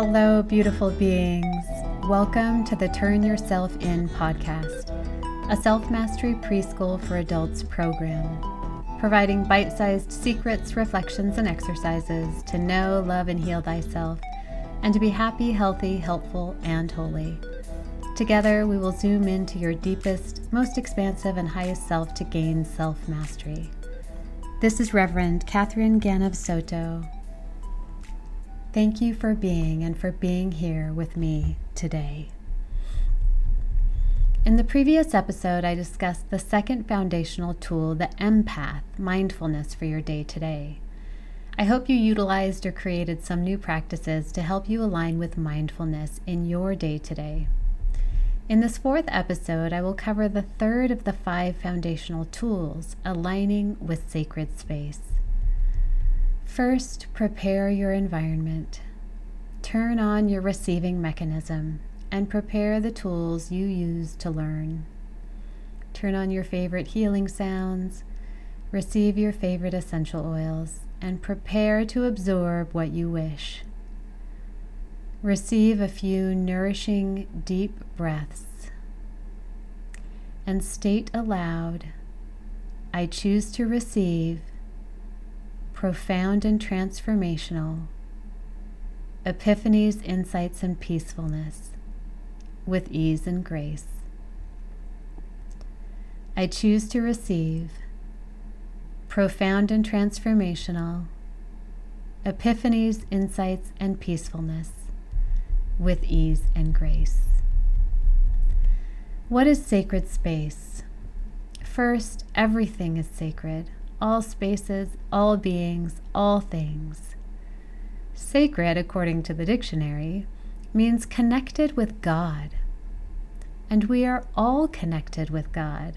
Hello, beautiful beings. Welcome to the Turn Yourself In podcast, a self mastery preschool for adults program, providing bite sized secrets, reflections, and exercises to know, love, and heal thyself, and to be happy, healthy, helpful, and holy. Together, we will zoom into your deepest, most expansive, and highest self to gain self mastery. This is Reverend Catherine Ganav Soto. Thank you for being and for being here with me today. In the previous episode, I discussed the second foundational tool, the empath mindfulness for your day today. I hope you utilized or created some new practices to help you align with mindfulness in your day today. In this fourth episode, I will cover the third of the five foundational tools aligning with sacred space. First, prepare your environment. Turn on your receiving mechanism and prepare the tools you use to learn. Turn on your favorite healing sounds, receive your favorite essential oils, and prepare to absorb what you wish. Receive a few nourishing, deep breaths and state aloud I choose to receive profound and transformational epiphanies, insights, and peacefulness with ease and grace. I choose to receive profound and transformational epiphanies, insights, and peacefulness with ease and grace. What is sacred space? First, everything is sacred. All spaces, all beings, all things. Sacred, according to the dictionary, means connected with God. And we are all connected with God.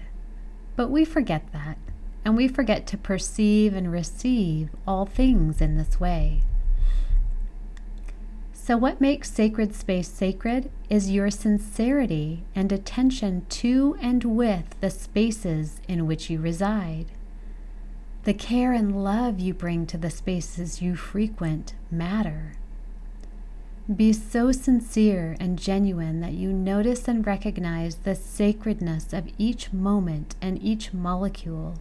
But we forget that, and we forget to perceive and receive all things in this way. So, what makes sacred space sacred is your sincerity and attention to and with the spaces in which you reside. The care and love you bring to the spaces you frequent matter. Be so sincere and genuine that you notice and recognize the sacredness of each moment and each molecule.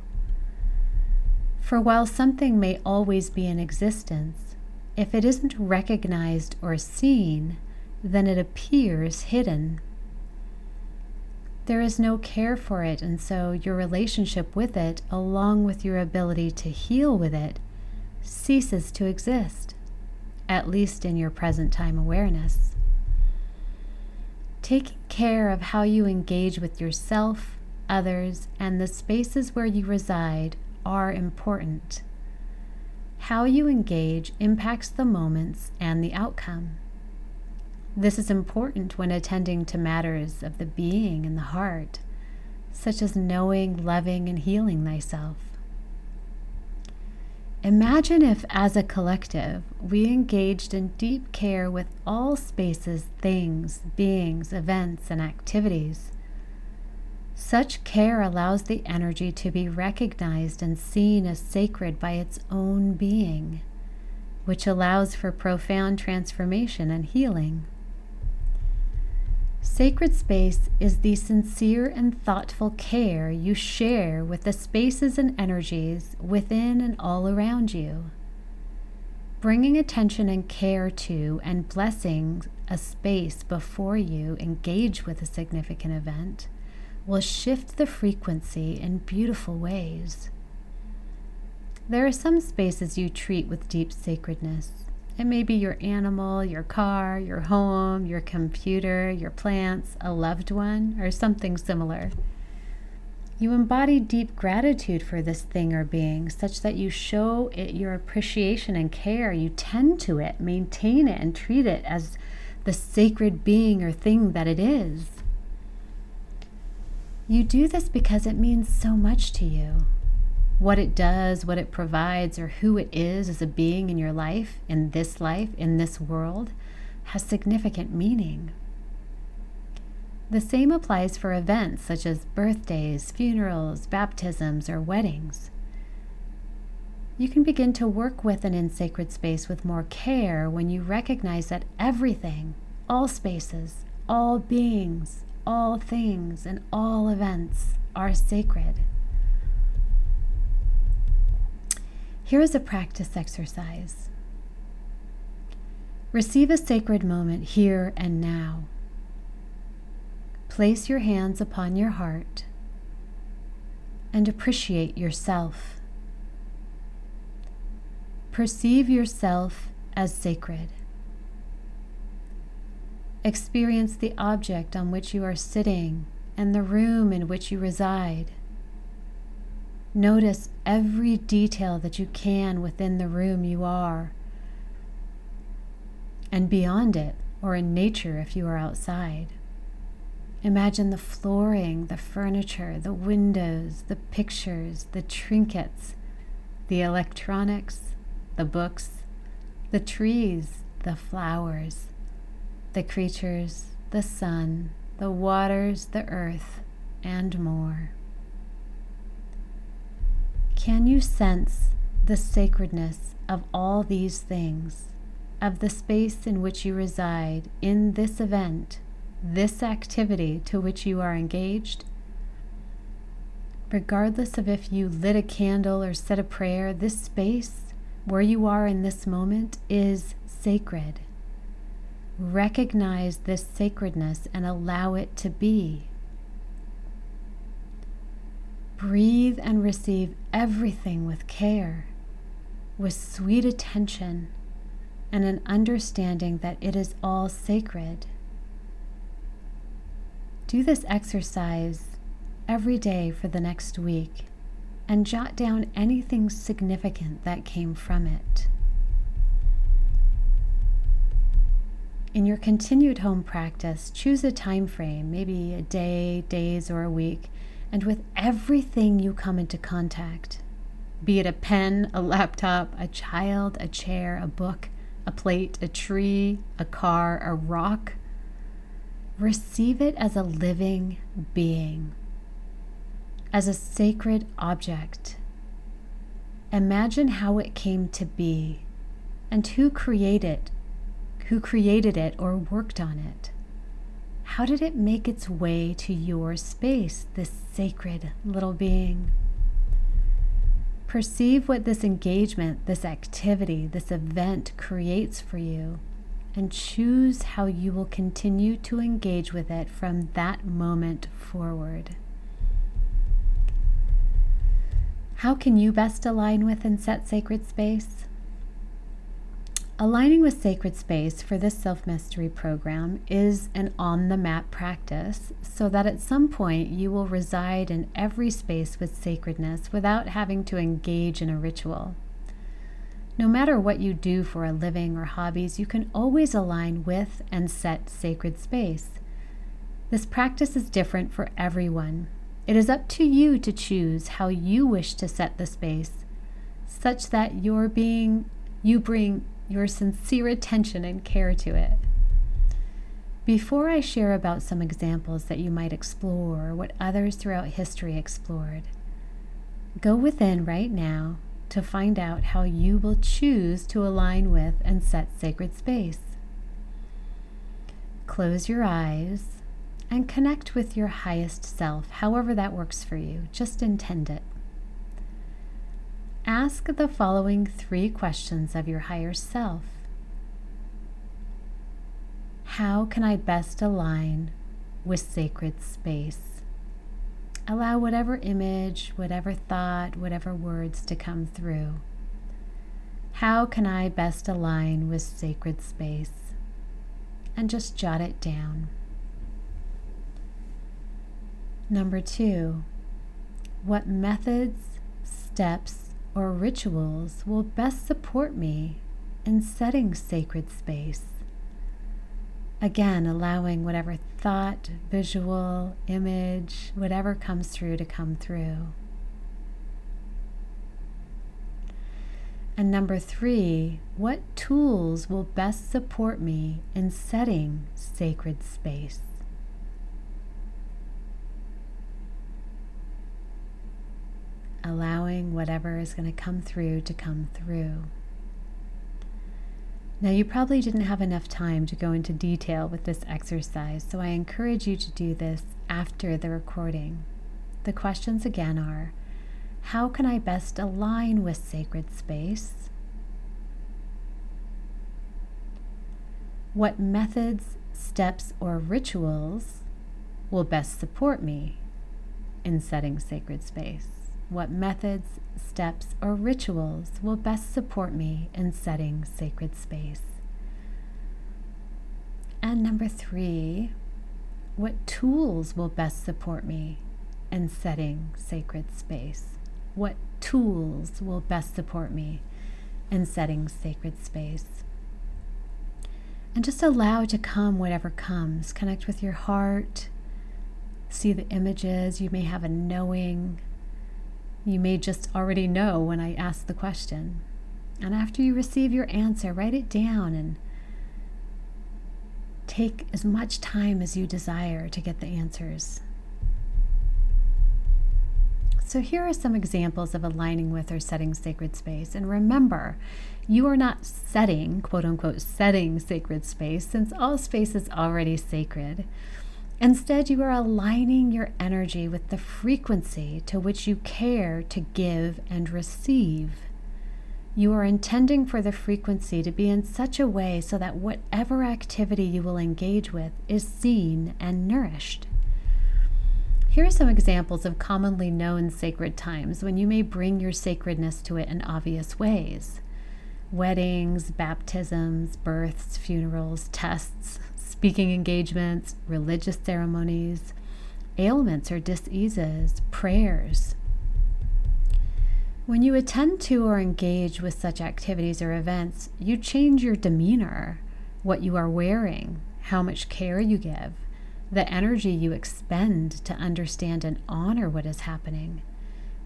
For while something may always be in existence, if it isn't recognized or seen, then it appears hidden. There is no care for it, and so your relationship with it, along with your ability to heal with it, ceases to exist, at least in your present time awareness. Taking care of how you engage with yourself, others, and the spaces where you reside are important. How you engage impacts the moments and the outcome. This is important when attending to matters of the being and the heart, such as knowing, loving, and healing thyself. Imagine if, as a collective, we engaged in deep care with all spaces, things, beings, events, and activities such care allows the energy to be recognized and seen as sacred by its own being, which allows for profound transformation and healing. Sacred space is the sincere and thoughtful care you share with the spaces and energies within and all around you. Bringing attention and care to and blessing a space before you engage with a significant event will shift the frequency in beautiful ways. There are some spaces you treat with deep sacredness. It may be your animal, your car, your home, your computer, your plants, a loved one, or something similar. You embody deep gratitude for this thing or being, such that you show it your appreciation and care. You tend to it, maintain it, and treat it as the sacred being or thing that it is. You do this because it means so much to you. What it does, what it provides, or who it is as a being in your life, in this life, in this world, has significant meaning. The same applies for events such as birthdays, funerals, baptisms, or weddings. You can begin to work with and in sacred space with more care when you recognize that everything, all spaces, all beings, all things, and all events are sacred. Here is a practice exercise. Receive a sacred moment here and now. Place your hands upon your heart and appreciate yourself. Perceive yourself as sacred. Experience the object on which you are sitting and the room in which you reside. Notice every detail that you can within the room you are and beyond it, or in nature if you are outside. Imagine the flooring, the furniture, the windows, the pictures, the trinkets, the electronics, the books, the trees, the flowers, the creatures, the sun, the waters, the earth, and more. Can you sense the sacredness of all these things, of the space in which you reside in this event, this activity to which you are engaged? Regardless of if you lit a candle or said a prayer, this space where you are in this moment is sacred. Recognize this sacredness and allow it to be. Breathe and receive everything with care, with sweet attention, and an understanding that it is all sacred. Do this exercise every day for the next week and jot down anything significant that came from it. In your continued home practice, choose a time frame, maybe a day, days, or a week, and with everything you come into contact, be it a pen, a laptop, a child, a chair, a book, a plate, a tree, a car, a rock, receive it as a living being as a sacred object. Imagine how it came to be and who created it, who created it or worked on it. How did it make its way to your space, this sacred little being? Perceive what this engagement, this activity, this event creates for you, and choose how you will continue to engage with it from that moment forward. How can you best align with and set sacred space? Aligning with sacred space for this self mastery program is an on the map practice so that at some point you will reside in every space with sacredness without having to engage in a ritual. No matter what you do for a living or hobbies, you can always align with and set sacred space. This practice is different for everyone, it is up to you to choose how you wish to set the space, such that your being you bring your sincere attention and care to it. Before I share about some examples that you might explore or what others throughout history explored, go within right now to find out how you will choose to align with and set sacred space. Close your eyes and connect with your highest self, however that works for you. Just intend it. Ask the following three questions of your higher self How can I best align with sacred space? Allow whatever image, whatever thought, whatever words to come through. How can I best align with sacred space? And just jot it down. Number two, what methods, steps, or rituals will best support me in setting sacred space? Again, allowing whatever thought, visual, image, whatever comes through to come through. And number three, what tools will best support me in setting sacred space? Allowing whatever is going to come through to come through. Now, you probably didn't have enough time to go into detail with this exercise, so I encourage you to do this after the recording. The questions again are How can I best align with sacred space? What methods, steps, or rituals will best support me in setting sacred space? What methods, steps, or rituals will best support me in setting sacred space? And number three, what tools will best support me in setting sacred space? What tools will best support me in setting sacred space? And just allow to come whatever comes. Connect with your heart. See the images. You may have a knowing you may just already know when I ask the question. And after you receive your answer, write it down and take as much time as you desire to get the answers. So, here are some examples of aligning with or setting sacred space. And remember, you are not setting, quote unquote, setting sacred space, since all space is already sacred. Instead, you are aligning your energy with the frequency to which you care to give and receive. You are intending for the frequency to be in such a way so that whatever activity you will engage with is seen and nourished. Here are some examples of commonly known sacred times when you may bring your sacredness to it in obvious ways weddings, baptisms, births, funerals, tests, speaking engagements, religious ceremonies, ailments or diseases, prayers. When you attend to or engage with such activities or events, you change your demeanor, what you are wearing, how much care you give, the energy you expend to understand and honor what is happening.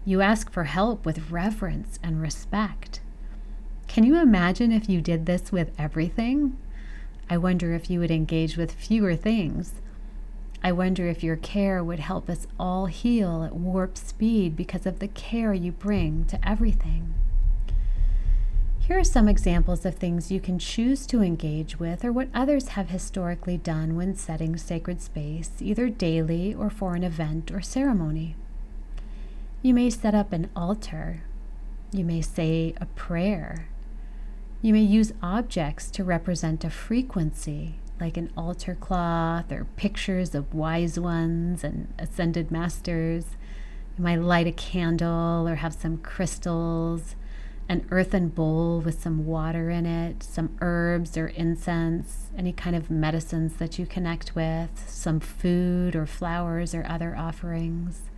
You ask for help with reverence and respect. Can you imagine if you did this with everything? I wonder if you would engage with fewer things. I wonder if your care would help us all heal at warp speed because of the care you bring to everything. Here are some examples of things you can choose to engage with or what others have historically done when setting sacred space, either daily or for an event or ceremony. You may set up an altar. You may say a prayer. You may use objects to represent a frequency, like an altar cloth or pictures of wise ones and ascended masters. You might light a candle or have some crystals, an earthen bowl with some water in it, some herbs or incense, any kind of medicines that you connect with, some food or flowers or other offerings.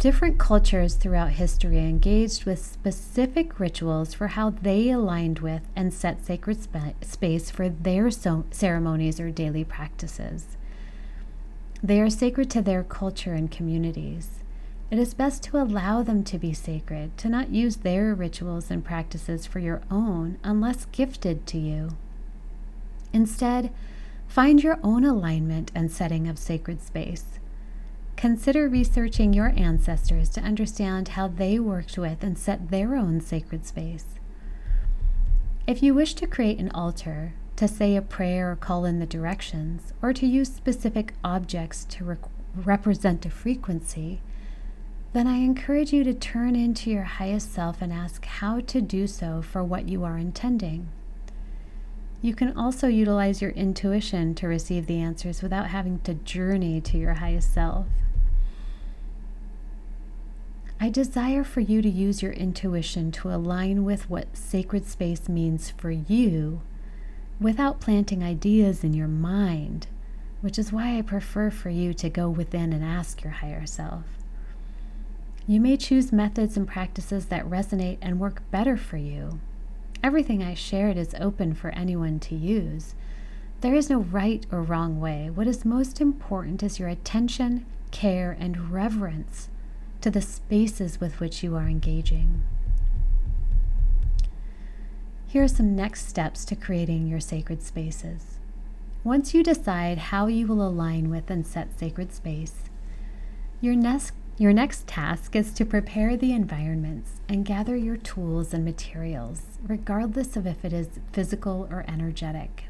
Different cultures throughout history engaged with specific rituals for how they aligned with and set sacred spa- space for their so- ceremonies or daily practices. They are sacred to their culture and communities. It is best to allow them to be sacred, to not use their rituals and practices for your own unless gifted to you. Instead, find your own alignment and setting of sacred space. Consider researching your ancestors to understand how they worked with and set their own sacred space. If you wish to create an altar, to say a prayer or call in the directions, or to use specific objects to re- represent a frequency, then I encourage you to turn into your highest self and ask how to do so for what you are intending. You can also utilize your intuition to receive the answers without having to journey to your highest self. I desire for you to use your intuition to align with what sacred space means for you without planting ideas in your mind, which is why I prefer for you to go within and ask your higher self. You may choose methods and practices that resonate and work better for you. Everything I shared is open for anyone to use. There is no right or wrong way. What is most important is your attention, care, and reverence to the spaces with which you are engaging. Here are some next steps to creating your sacred spaces. Once you decide how you will align with and set sacred space, your next, Your next task is to prepare the environments and gather your tools and materials, regardless of if it is physical or energetic.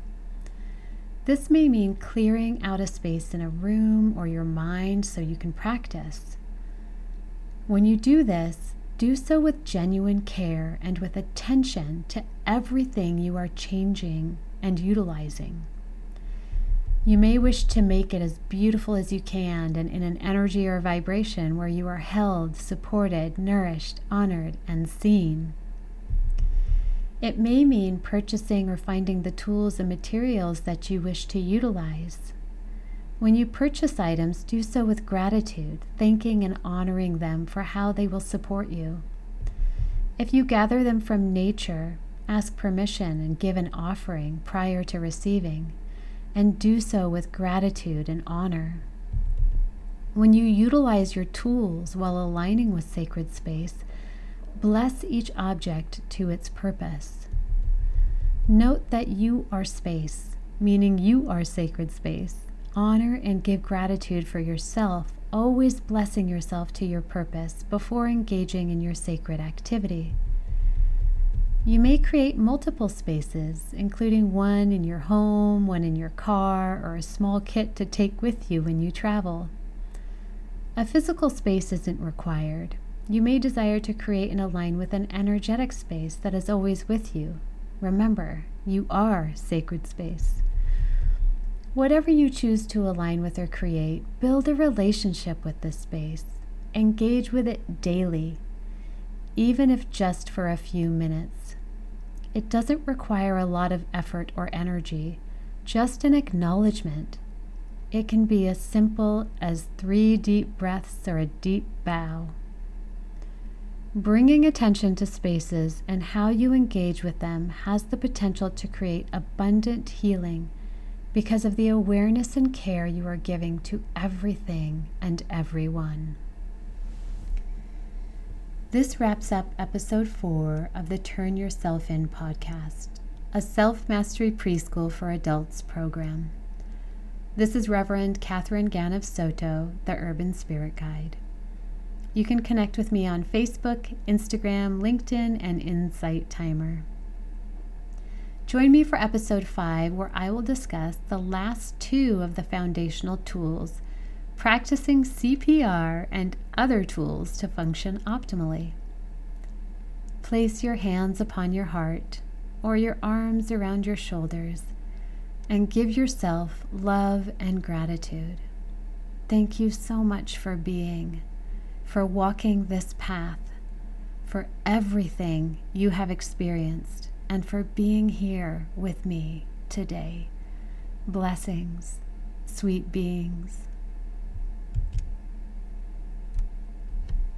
This may mean clearing out a space in a room or your mind so you can practice. When you do this, do so with genuine care and with attention to everything you are changing and utilizing. You may wish to make it as beautiful as you can and in an energy or vibration where you are held, supported, nourished, honored, and seen. It may mean purchasing or finding the tools and materials that you wish to utilize. When you purchase items, do so with gratitude, thanking and honoring them for how they will support you. If you gather them from nature, ask permission and give an offering prior to receiving and do so with gratitude and honor. When you utilize your tools while aligning with sacred space, bless each object to its purpose. Note that you are space, meaning you are sacred space. Honor and give gratitude for yourself, always blessing yourself to your purpose before engaging in your sacred activity. You may create multiple spaces, including one in your home, one in your car, or a small kit to take with you when you travel. A physical space isn't required. You may desire to create and align with an energetic space that is always with you. Remember, you are sacred space. Whatever you choose to align with or create, build a relationship with this space. Engage with it daily even if just for a few minutes. It doesn't require a lot of effort or energy, just an acknowledgement. It can be as simple as three deep breaths or a deep bow. Bringing attention to spaces and how you engage with them has the potential to create abundant healing because of the awareness and care you are giving to everything and everyone. This wraps up episode four of the Turn Yourself In podcast, a self mastery preschool for adults program. This is Reverend Catherine Gann of Soto, the Urban Spirit Guide. You can connect with me on Facebook, Instagram, LinkedIn, and Insight Timer. Join me for episode five, where I will discuss the last two of the foundational tools practicing CPR and other tools to function optimally. Place your hands upon your heart or your arms around your shoulders and give yourself love and gratitude. Thank you so much for being, for walking this path, for everything you have experienced, and for being here with me today. Blessings, sweet beings.